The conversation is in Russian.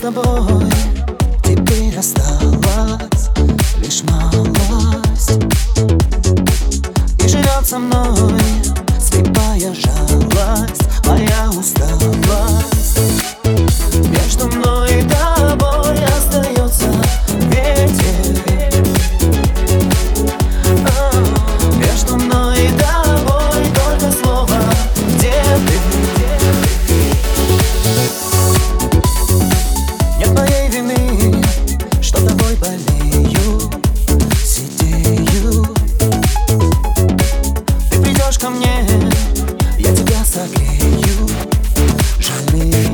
с тобой Теперь осталось лишь мало. ça que you jamais